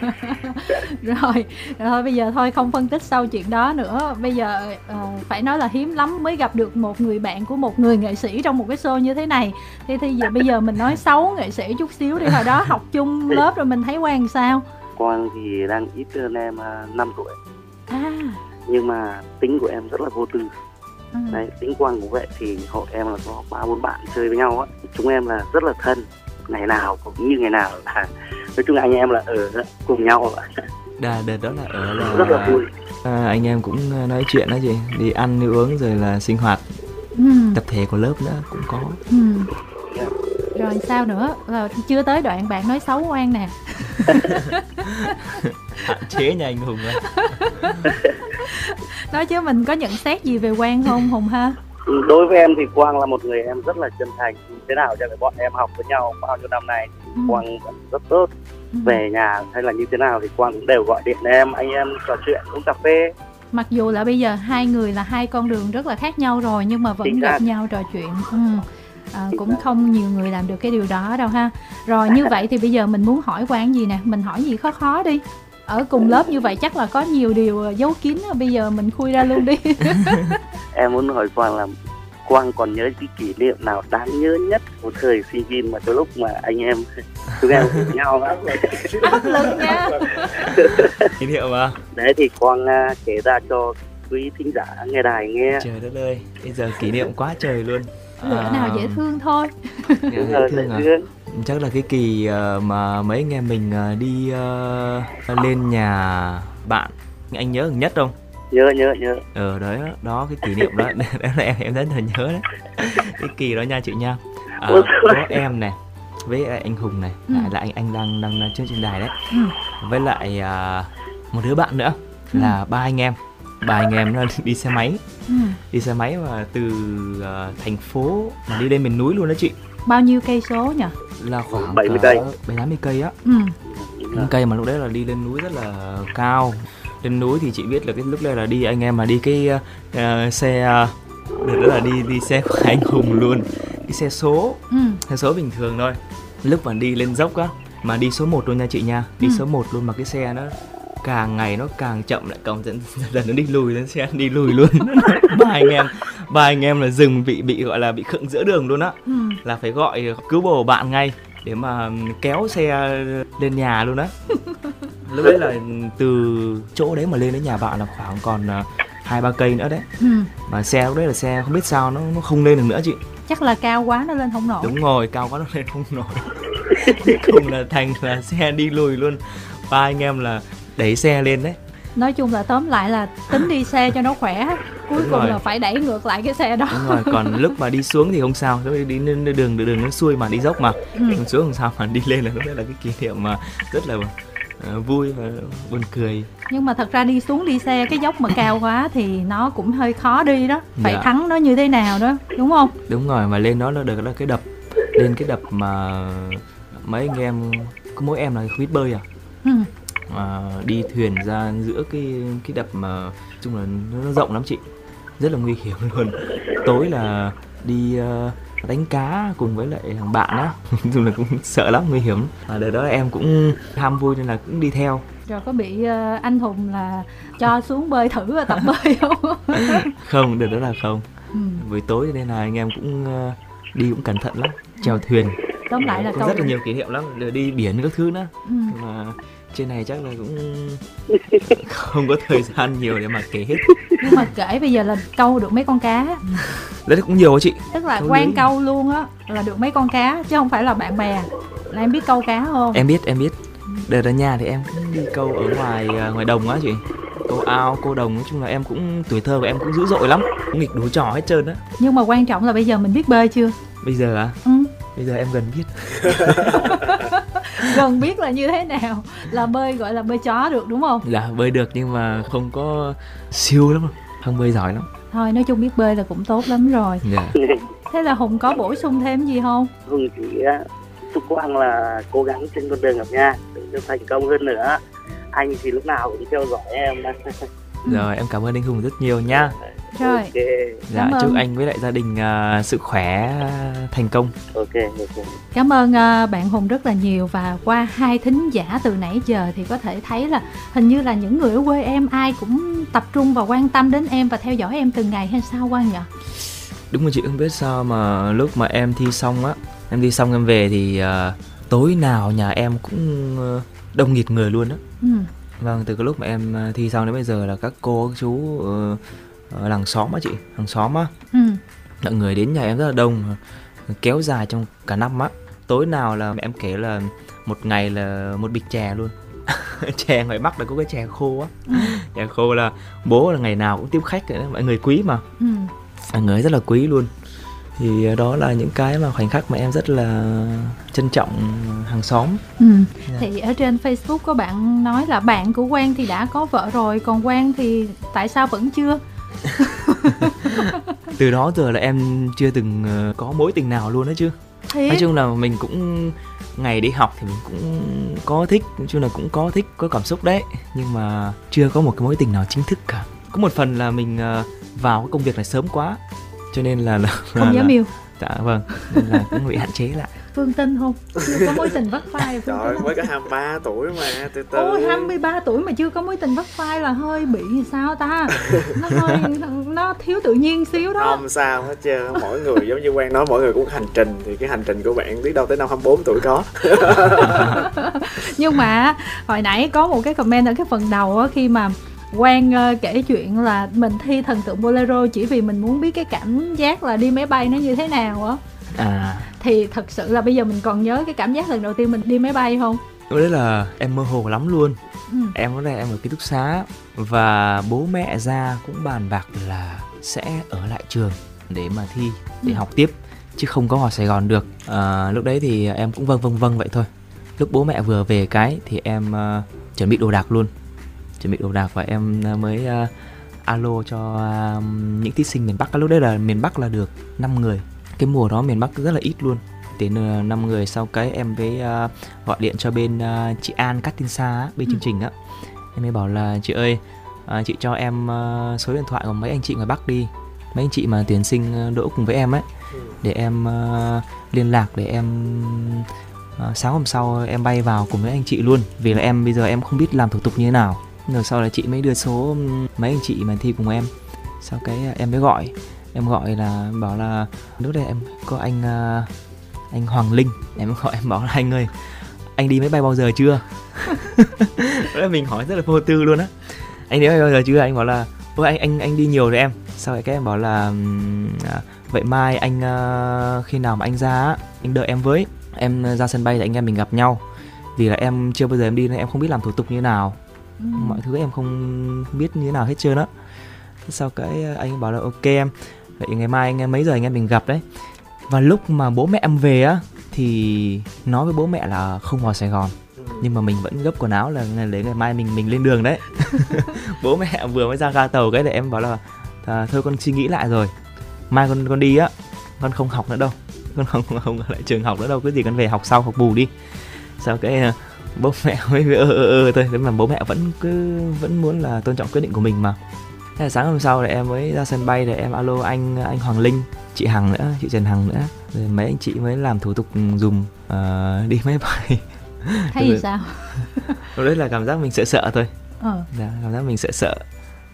Rồi thôi bây giờ thôi không phân tích sâu chuyện đó nữa. Bây giờ uh, phải nói là hiếm lắm mới gặp được một người bạn của một người nghệ sĩ trong một cái show như thế này. Thế thì giờ bây giờ mình nói xấu nghệ sĩ chút xíu đi hồi đó học chung lớp rồi mình thấy quan sao? Quang thì đang ít hơn em uh, à, 5 tuổi. À. Nhưng mà tính của em rất là vô tư. Ừ. đấy tính quang cũng vậy thì hội em là có ba bốn bạn chơi với nhau á. Chúng em là rất là thân ngày nào cũng như ngày nào là nói chung anh em là ở cùng nhau. Đà đợt đó là ở là rất là vui. À, anh em cũng ờ, nói chuyện đó chị. Đi ăn đi uống rồi là sinh hoạt. Ừ. tập thể của lớp nữa cũng có. Ừ. yeah. rồi sao nữa? Là chưa tới đoạn bạn nói xấu oan nè. Hạn chế nha anh hùng ơi. Nói chứ mình có nhận xét gì về quan không hùng ha đối với em thì quang là một người em rất là chân thành thế nào cho bọn em học với nhau bao nhiêu năm nay ừ. quang vẫn rất tốt ừ. về nhà hay là như thế nào thì quang cũng đều gọi điện em anh em trò chuyện uống cà phê mặc dù là bây giờ hai người là hai con đường rất là khác nhau rồi nhưng mà vẫn Chính gặp ra. nhau trò chuyện ừ. à, cũng không nhiều người làm được cái điều đó đâu ha rồi như vậy thì bây giờ mình muốn hỏi quang gì nè mình hỏi gì khó khó đi ở cùng lớp như vậy chắc là có nhiều điều giấu kín bây giờ mình khui ra luôn đi. Em muốn hỏi quang là Quang còn nhớ cái kỷ niệm nào đáng nhớ nhất của thời sinh viên mà cái lúc mà anh em chúng em cùng nhau áp lực nha. Kỷ niệm mà đấy thì Quang uh, kể ra cho quý thính giả nghe đài nghe. Trời đất ơi bây giờ kỷ niệm quá trời luôn lựa à... nào dễ thương thôi. Dễ thương à? chắc là cái kỳ uh, mà mấy anh em mình uh, đi uh, lên nhà bạn anh nhớ nhất không? Nhớ nhớ nhớ. Ờ đấy đó cái kỷ niệm đó. Đó là em em rất là nhớ đấy. Cái kỳ đó nha chị nha. À, có em này với anh hùng này. Ừ. lại là anh anh đang đang trên trên đài đấy. Ừ. với lại à, một đứa bạn nữa ừ. là ba anh em ba anh em nó đi xe máy. Ừ. đi xe máy mà từ uh, thành phố mà đi lên miền núi luôn đó chị. Bao nhiêu cây số nhỉ? Là khoảng 70 cây. bảy tám mươi cây á. Ừ. cây mà lúc đấy là đi lên núi rất là cao. Trên núi thì chị biết là cái lúc đây là đi anh em mà đi cái uh, xe uh, đó là đi đi xe của anh hùng luôn. Cái xe số. Ừ. xe số bình thường thôi. Lúc mà đi lên dốc á mà đi số 1 luôn nha chị nha. Đi ừ. số 1 luôn mà cái xe nó càng ngày nó càng chậm lại càng dần dần nó đi lùi lên xe đi lùi luôn. Ba anh em ba anh em là dừng bị bị gọi là bị khựng giữa đường luôn á. Ừ. là phải gọi cứu bồ bạn ngay để mà kéo xe lên nhà luôn á. Lúc đấy là từ chỗ đấy mà lên đến nhà bạn là khoảng còn à, hai ba cây nữa đấy. Ừ. mà xe lúc đấy là xe không biết sao nó nó không lên được nữa chị. Chắc là cao quá nó lên không nổi. Đúng rồi cao quá nó lên không nổi. Cùng là thành là xe đi lùi luôn. Ba anh em là đẩy xe lên đấy nói chung là tóm lại là tính đi xe cho nó khỏe cuối đúng cùng rồi. là phải đẩy ngược lại cái xe đó đúng rồi còn lúc mà đi xuống thì không sao lúc đi lên đường đường nó xuôi mà đi dốc mà ừ. xuống không sao mà đi lên là lúc đấy là cái kỷ niệm mà rất là uh, vui và buồn cười nhưng mà thật ra đi xuống đi xe cái dốc mà cao quá thì nó cũng hơi khó đi đó phải dạ. thắng nó như thế nào đó đúng không đúng rồi mà lên đó nó được là cái đập lên cái đập mà mấy anh em có mỗi em là không biết bơi à ừ. À, đi thuyền ra giữa cái cái đập mà chung là nó rộng lắm chị. Rất là nguy hiểm luôn. Tối là đi uh, đánh cá cùng với lại thằng bạn á. Chung là cũng sợ lắm nguy hiểm và đời đó em cũng ham vui nên là cũng đi theo. Rồi có bị uh, anh hùng là cho xuống bơi thử và tập bơi không? Không đợt đó là không. Ừ. buổi tối nên là anh em cũng uh, đi cũng cẩn thận lắm. Chèo thuyền. Tóm lại là có câu... rất là nhiều kỷ niệm lắm. Rồi đi biển các thứ nữa. Ừ. mà trên này chắc là cũng không có thời gian nhiều để mà kể hết. Nhưng mà kể bây giờ là câu được mấy con cá. Đấy cũng nhiều á chị? Tức là câu quen lý. câu luôn á là được mấy con cá chứ không phải là bạn bè. Là em biết câu cá không? Em biết em biết. Đợt ở nhà thì em cũng đi câu ở ngoài à, ngoài đồng á chị. Câu ao câu đồng nói chung là em cũng tuổi thơ của em cũng dữ dội lắm cũng nghịch đủ trò hết trơn á. Nhưng mà quan trọng là bây giờ mình biết bơi chưa? Bây giờ à ừ. bây giờ em gần biết gần biết là như thế nào? Là bơi gọi là bơi chó được đúng không? Dạ bơi được nhưng mà không có siêu lắm không bơi giỏi lắm. Thôi nói chung biết bơi là cũng tốt lắm rồi. Dạ. Thế là hùng có bổ sung thêm gì không? Hùng chỉ chúc quang là cố gắng trên con đường gặp nha để cho thành công hơn nữa. Anh thì lúc nào cũng theo dõi em. Rồi em cảm ơn anh hùng rất nhiều nha rồi. Okay. dạ chúc anh với lại gia đình uh, sức khỏe thành công. Ok ok. Cảm ơn uh, bạn hùng rất là nhiều và qua hai thính giả từ nãy giờ thì có thể thấy là hình như là những người ở quê em ai cũng tập trung và quan tâm đến em và theo dõi em từng ngày hay sao quang nhỉ? Đúng rồi chị không biết sao mà lúc mà em thi xong á em đi xong em về thì uh, tối nào nhà em cũng uh, đông nghịt người luôn á. Ừ. vâng từ cái lúc mà em thi xong đến bây giờ là các cô các chú uh, ở làng xóm á chị làng xóm á ừ. mọi người đến nhà em rất là đông kéo dài trong cả năm á tối nào là mẹ em kể là một ngày là một bịch chè luôn chè ngoài bắc là có cái chè khô á ừ. chè khô là bố là ngày nào cũng tiếp khách rồi mọi người quý mà ừ. mọi người rất là quý luôn thì đó là những cái mà khoảnh khắc mà em rất là trân trọng hàng xóm ừ. yeah. Dạ. thì ở trên facebook có bạn nói là bạn của quang thì đã có vợ rồi còn quang thì tại sao vẫn chưa từ đó giờ là em chưa từng ờ, có mối tình nào luôn đó chứ. Thế? nói chung là mình cũng ngày đi học thì mình cũng có thích nói chung là cũng có thích có cảm xúc đấy. Nhưng mà chưa có một cái mối tình nào chính thức cả. Có một phần là mình ờ, vào cái công việc này sớm quá cho nên là, là không dám yêu. Dạ vâng nên là cũng bị hạn chế lại Phương Tinh không? Chưa có mối tình vắt vai Phương Trời mới có 23 tuổi mà từ từ. Ôi 23 tuổi mà chưa có mối tình vắt vai là hơi bị sao ta? Nó hơi nó thiếu tự nhiên xíu đó. Không sao hết trơn Mỗi người giống như Quang nói mỗi người cũng hành trình Thì cái hành trình của bạn biết đâu tới năm 24 tuổi có. Nhưng mà hồi nãy có một cái comment ở cái phần đầu á Khi mà Quang uh, kể chuyện là mình thi thần tượng bolero chỉ vì mình muốn biết cái cảm giác là đi máy bay nó như thế nào á à. Thì thật sự là bây giờ mình còn nhớ cái cảm giác lần đầu tiên mình đi máy bay không? Lúc đấy là em mơ hồ lắm luôn. Ừ. em lúc đấy em ở ký túc xá và bố mẹ ra cũng bàn bạc là sẽ ở lại trường để mà thi để ừ. học tiếp chứ không có vào Sài Gòn được. À, lúc đấy thì em cũng vâng vâng vâng vậy thôi. Lúc bố mẹ vừa về cái thì em uh, chuẩn bị đồ đạc luôn. Chuẩn bị đồ đạc và em mới uh, alo cho uh, những thí sinh miền Bắc. Lúc đấy là miền Bắc là được 5 người cái mùa đó miền Bắc rất là ít luôn. Đến uh, 5 người sau cái em với uh, gọi điện cho bên uh, chị An Cát Tin Sa bên ừ. chương trình á. Em mới bảo là chị ơi uh, chị cho em uh, số điện thoại của mấy anh chị ngoài Bắc đi. Mấy anh chị mà tuyển sinh đỗ cùng với em ấy ừ. để em uh, liên lạc để em uh, sáng hôm sau em bay vào cùng với anh chị luôn. Vì là em bây giờ em không biết làm thủ tục như thế nào. Rồi sau là chị mới đưa số mấy anh chị mà thi cùng em. Sau cái em mới gọi em gọi là bảo là lúc đây em có anh uh, anh Hoàng Linh. Em gọi em bảo là anh ơi anh đi máy bay bao giờ chưa? Là mình hỏi rất là vô tư luôn á. Anh đi máy bay bao giờ chưa? Anh bảo là ôi anh anh anh đi nhiều rồi em. Sau cái em bảo là à, vậy mai anh uh, khi nào mà anh ra anh đợi em với. Em ra sân bay thì anh em mình gặp nhau. Vì là em chưa bao giờ em đi nên em không biết làm thủ tục như thế nào. Ừ. mọi thứ em không biết như thế nào hết trơn á. Sau cái anh bảo là ok em vậy ngày mai anh em mấy giờ anh em mình gặp đấy? Và lúc mà bố mẹ em về á thì nói với bố mẹ là không vào sài gòn. Nhưng mà mình vẫn gấp quần áo là để ngày mai mình mình lên đường đấy. Bố mẹ vừa mới ra ga tàu cái để em bảo là à, thôi con suy nghĩ lại rồi. Mai con con đi á con không học nữa đâu. Con không không ở lại trường học nữa đâu cái gì con về học sau học bù đi. Sau cái à, bố mẹ mới ơ ơ ơ thôi. Mà bố mẹ vẫn cứ vẫn muốn là tôn trọng quyết định của mình mà thế là sáng hôm sau thì em mới ra sân bay để em alo anh anh Hoàng Linh chị Hằng nữa chị Trần Hằng nữa. Rồi mấy anh chị mới làm thủ tục dùng uh, đi máy bay. Thấy gì sao? Lúc đấy là cảm giác mình sợ sợ thôi. Ờ. dạ, cảm giác mình sợ sợ.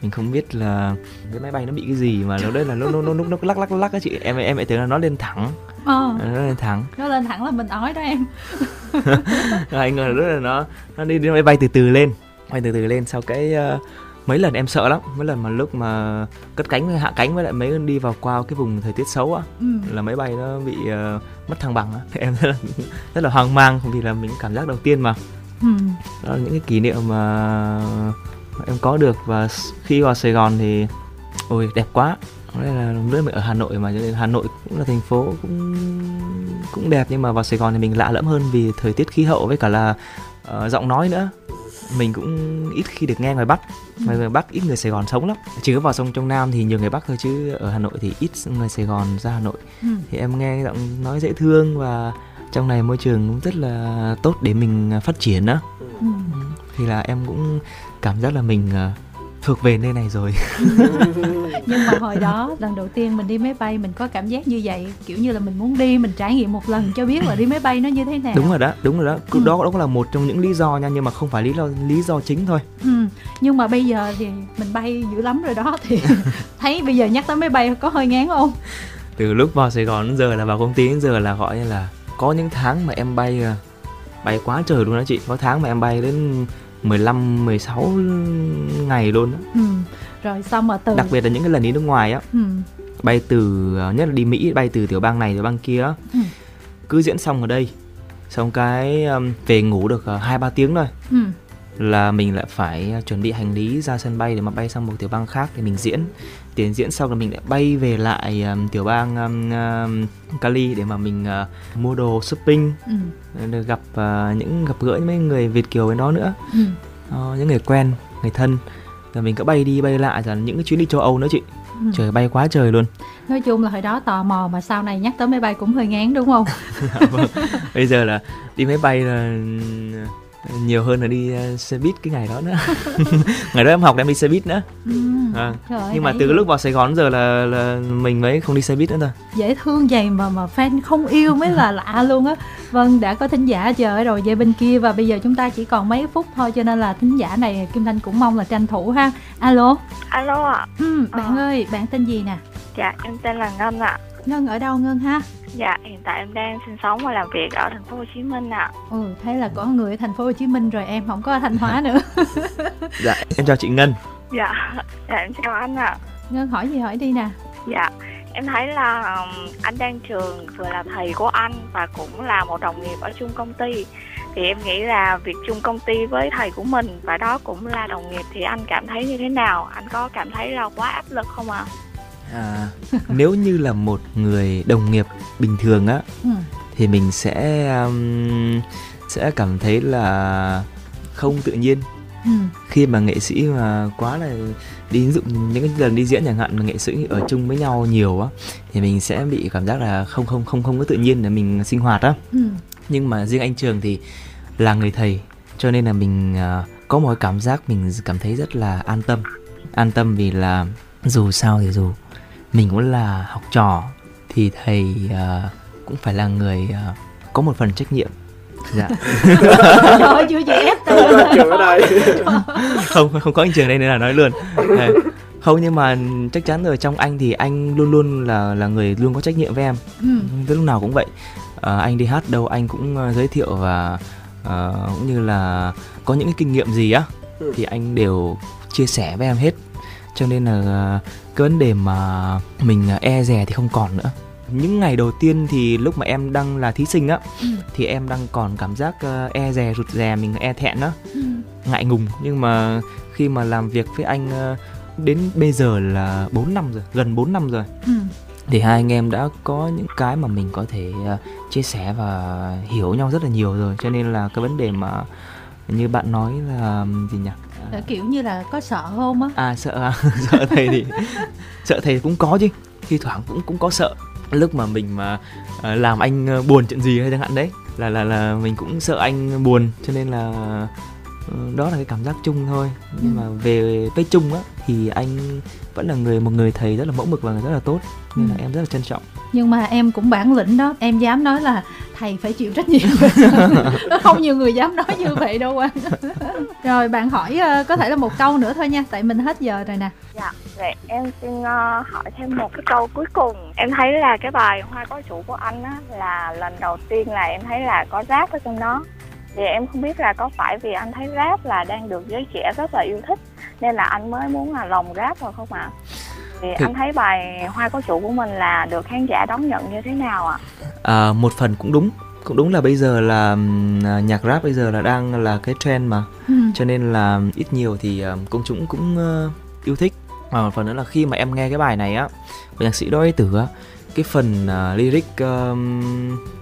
Mình không biết là cái máy bay nó bị cái gì mà lúc đấy là lúc nó nó nó lắc lắc lắc á chị. Em em lại tưởng là nó lên thẳng. Ờ. nó lên thẳng. Nó lên thẳng là mình ói đó em. Rồi anh ngờ là nó nó đi, đi máy bay từ từ lên. Bay từ từ lên sau cái uh, mấy lần em sợ lắm mấy lần mà lúc mà cất cánh hạ cánh với lại mấy lần đi vào qua cái vùng thời tiết xấu á ừ. là máy bay nó bị uh, mất thăng bằng á em rất là, rất là hoang mang vì là mình cảm giác đầu tiên mà ừ. đó là những cái kỷ niệm mà em có được và khi vào Sài Gòn thì ôi đẹp quá đây là lúc mình ở Hà Nội mà cho nên Hà Nội cũng là thành phố cũng cũng đẹp nhưng mà vào Sài Gòn thì mình lạ lẫm hơn vì thời tiết khí hậu với cả là uh, giọng nói nữa mình cũng ít khi được nghe ngoài Bắc. Ngoài người Bắc ít người Sài Gòn sống lắm. Chỉ có vào sông trong Nam thì nhiều người Bắc thôi chứ ở Hà Nội thì ít người Sài Gòn ra Hà Nội. Ừ. thì em nghe giọng nói dễ thương và trong này môi trường cũng rất là tốt để mình phát triển đó ừ. thì là em cũng cảm giác là mình uh, thuộc về nơi này rồi nhưng mà hồi đó lần đầu tiên mình đi máy bay mình có cảm giác như vậy kiểu như là mình muốn đi mình trải nghiệm một lần cho biết là đi máy bay nó như thế nào đúng rồi đó đúng rồi đó ừ. đó đó là một trong những lý do nha nhưng mà không phải lý do lý do chính thôi ừ. nhưng mà bây giờ thì mình bay dữ lắm rồi đó thì thấy bây giờ nhắc tới máy bay có hơi ngán không từ lúc vào Sài Gòn đến giờ là vào công ty đến giờ là gọi như là có những tháng mà em bay à, bay quá trời luôn đó chị có tháng mà em bay đến 15 16 ngày luôn á. Ừ. Rồi xong mà từ đặc biệt là những cái lần đi nước ngoài á. Ừ. Bay từ ờ, nhất là đi Mỹ bay từ tiểu bang này tiểu bang kia á. Ừ. Cứ diễn xong ở đây xong cái về ngủ được ờ, hai uh, ba tiếng thôi. Ừ là mình lại phải ờ, chuẩn bị hành lý ra sân bay để mà bay sang một tiểu bang khác để mình diễn tiền diễn xong là mình lại bay về lại um, tiểu bang um, um, Cali để mà mình uh, mua đồ shopping ừ. được gặp uh, những gặp gỡ mấy người Việt kiều với nó nữa ừ. uh, những người quen người thân rồi mình cứ bay đi bay lại rồi những cái chuyến đi châu Âu nữa chị ừ. trời bay quá trời luôn nói chung là hồi đó tò mò mà sau này nhắc tới máy bay cũng hơi ngán đúng không vâng. bây giờ là đi máy bay là nhiều hơn là đi uh, xe buýt cái ngày đó nữa. Ngày đó em học em đi xe buýt nữa. Ừ. à. Nhưng mà từ cái lúc vào Sài Gòn giờ là là mình mới không đi xe buýt nữa thôi. Dễ thương vậy mà mà fan không yêu mới là lạ luôn á. Vâng đã có thính giả chờ rồi về bên kia và bây giờ chúng ta chỉ còn mấy phút thôi cho nên là thính giả này Kim Thanh cũng mong là tranh thủ ha. Alo. Alo ạ. Ừ, bạn à. ơi bạn tên gì nè? Dạ em tên là Ngân ạ Ngân ở đâu Ngân ha Dạ, hiện tại em đang sinh sống và làm việc ở thành phố Hồ Chí Minh ạ. À. Ừ, thế là có người ở thành phố Hồ Chí Minh rồi em không có ở Thanh Hóa nữa. dạ, em chào chị Ngân. Dạ, dạ em chào anh ạ. À. Ngân hỏi gì hỏi đi nè. Dạ, em thấy là anh đang trường vừa là thầy của anh và cũng là một đồng nghiệp ở chung công ty thì em nghĩ là việc chung công ty với thầy của mình và đó cũng là đồng nghiệp thì anh cảm thấy như thế nào anh có cảm thấy là quá áp lực không ạ à? À, nếu như là một người đồng nghiệp bình thường á ừ. thì mình sẽ um, sẽ cảm thấy là không tự nhiên ừ. khi mà nghệ sĩ mà quá là đi dụng những cái lần đi diễn chẳng hạn mà nghệ sĩ ở chung với nhau nhiều á thì mình sẽ bị cảm giác là không không không không có tự nhiên để mình sinh hoạt á ừ. nhưng mà riêng anh trường thì là người thầy cho nên là mình uh, có một cảm giác mình cảm thấy rất là an tâm an tâm vì là dù sao thì dù mình cũng là học trò thì thầy uh, cũng phải là người uh, có một phần trách nhiệm. Dạ. Rồi, chưa chị ép trường ở đây. Không không có anh trường đây nên là nói luôn. Không nhưng mà chắc chắn rồi trong anh thì anh luôn luôn là là người luôn có trách nhiệm với em. Ừ. lúc nào cũng vậy. À, anh đi hát đâu anh cũng giới thiệu và uh, cũng như là có những cái kinh nghiệm gì á ừ. thì anh đều chia sẻ với em hết. Cho nên là cái vấn đề mà mình e rè thì không còn nữa những ngày đầu tiên thì lúc mà em đang là thí sinh á ừ. thì em đang còn cảm giác uh, e rè rụt rè mình e thẹn đó ừ. ngại ngùng nhưng mà khi mà làm việc với anh uh, đến bây giờ là 4 năm rồi gần 4 năm rồi ừ. thì hai anh em đã có những cái mà mình có thể chia sẻ và hiểu nhau rất là nhiều rồi cho nên là cái vấn đề mà như bạn nói là gì nhỉ à. kiểu như là có sợ không á? À sợ à? Sợ thầy thì sợ thầy cũng có chứ. Thi thoảng cũng cũng có sợ. Lúc mà mình mà ờ, làm anh ờ, buồn chuyện gì hay chẳng hạn đấy. Là là là mình cũng sợ anh buồn, cho nên là đó là cái cảm giác chung thôi. Nhưng ừ. mà về với chung á thì anh vẫn là người một người thầy rất là mẫu mực và rất là tốt nên ừ. là em rất là trân trọng. Nhưng mà em cũng bản lĩnh đó em dám nói là thầy phải chịu trách nhiệm. Không nhiều người dám nói như vậy đâu anh rồi bạn hỏi uh, có thể là một câu nữa thôi nha tại mình hết giờ rồi nè. Dạ vậy em xin uh, hỏi thêm một cái câu cuối cùng. Em thấy là cái bài hoa có chủ của anh á là lần đầu tiên là em thấy là có rap ở trong đó thì em không biết là có phải vì anh thấy rap là đang được giới trẻ rất là yêu thích nên là anh mới muốn là lồng rap vào không ạ à? thì Thực... anh thấy bài hoa có chủ của mình là được khán giả đón nhận như thế nào ạ à? à, một phần cũng đúng cũng đúng là bây giờ là à, nhạc rap bây giờ là đang là cái trend mà ừ. cho nên là ít nhiều thì uh, công chúng cũng uh, yêu thích và một phần nữa là khi mà em nghe cái bài này á của nhạc sĩ Đỗ Tử á cái phần uh, lyric um,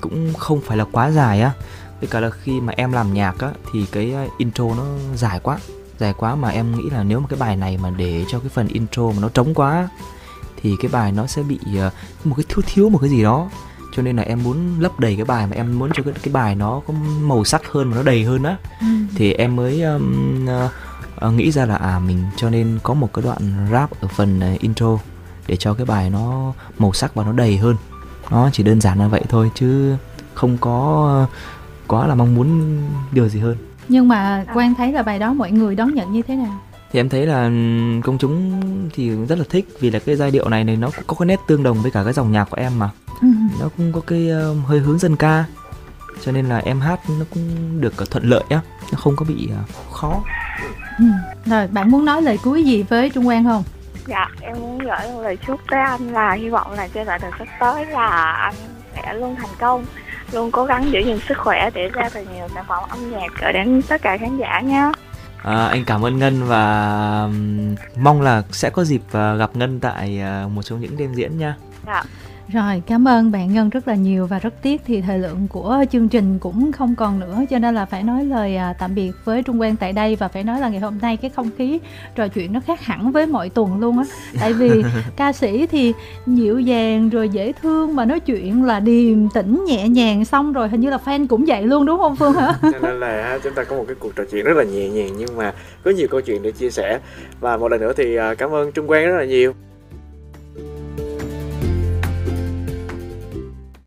cũng không phải là quá dài á với cả là khi mà em làm nhạc á thì cái intro nó dài quá dài quá mà em nghĩ là nếu mà cái bài này mà để cho cái phần intro mà nó trống quá thì cái bài nó sẽ bị uh, một cái thiếu thiếu một cái gì đó. Cho nên là em muốn lấp đầy cái bài mà em muốn cho cái, cái bài nó có màu sắc hơn và nó đầy hơn á. Ừ. thì em mới um, uh, nghĩ ra là à mình cho nên có một cái đoạn rap ở phần intro để cho cái bài nó màu sắc và nó đầy hơn. Nó chỉ đơn giản là vậy thôi chứ không có quá là mong muốn điều gì hơn? Nhưng mà quan thấy là bài đó mọi người đón nhận như thế nào? Thì em thấy là công chúng thì rất là thích vì là cái giai điệu này này nó cũng có cái nét tương đồng với cả cái dòng nhạc của em mà. Ừ. nó cũng có cái uh, hơi hướng dân ca cho nên là em hát nó cũng được thuận lợi á nó không có bị uh, khó. Ừ. rồi bạn muốn nói lời cuối gì với trung quang không? Dạ em muốn gửi một lời chúc tới anh là hy vọng là trên đoạn đường sắp tới là anh sẽ luôn thành công luôn cố gắng giữ gìn sức khỏe để ra thật nhiều sản phẩm âm nhạc gửi đến tất cả khán giả nhé À, anh cảm ơn Ngân và mong là sẽ có dịp à, gặp Ngân tại à, một trong những đêm diễn nha. Dạ. Rồi, cảm ơn bạn Ngân rất là nhiều và rất tiếc thì thời lượng của chương trình cũng không còn nữa cho nên là phải nói lời à, tạm biệt với Trung Quang tại đây và phải nói là ngày hôm nay cái không khí trò chuyện nó khác hẳn với mọi tuần luôn á. Tại vì ca sĩ thì dịu dàng rồi dễ thương mà nói chuyện là điềm tĩnh nhẹ nhàng xong rồi hình như là fan cũng vậy luôn đúng không Phương hả? cho nên là chúng ta có một cái cuộc trò chuyện rất là nhẹ nhàng nhưng mà có nhiều câu chuyện để chia sẻ và một lần nữa thì à, cảm ơn Trung Quang rất là nhiều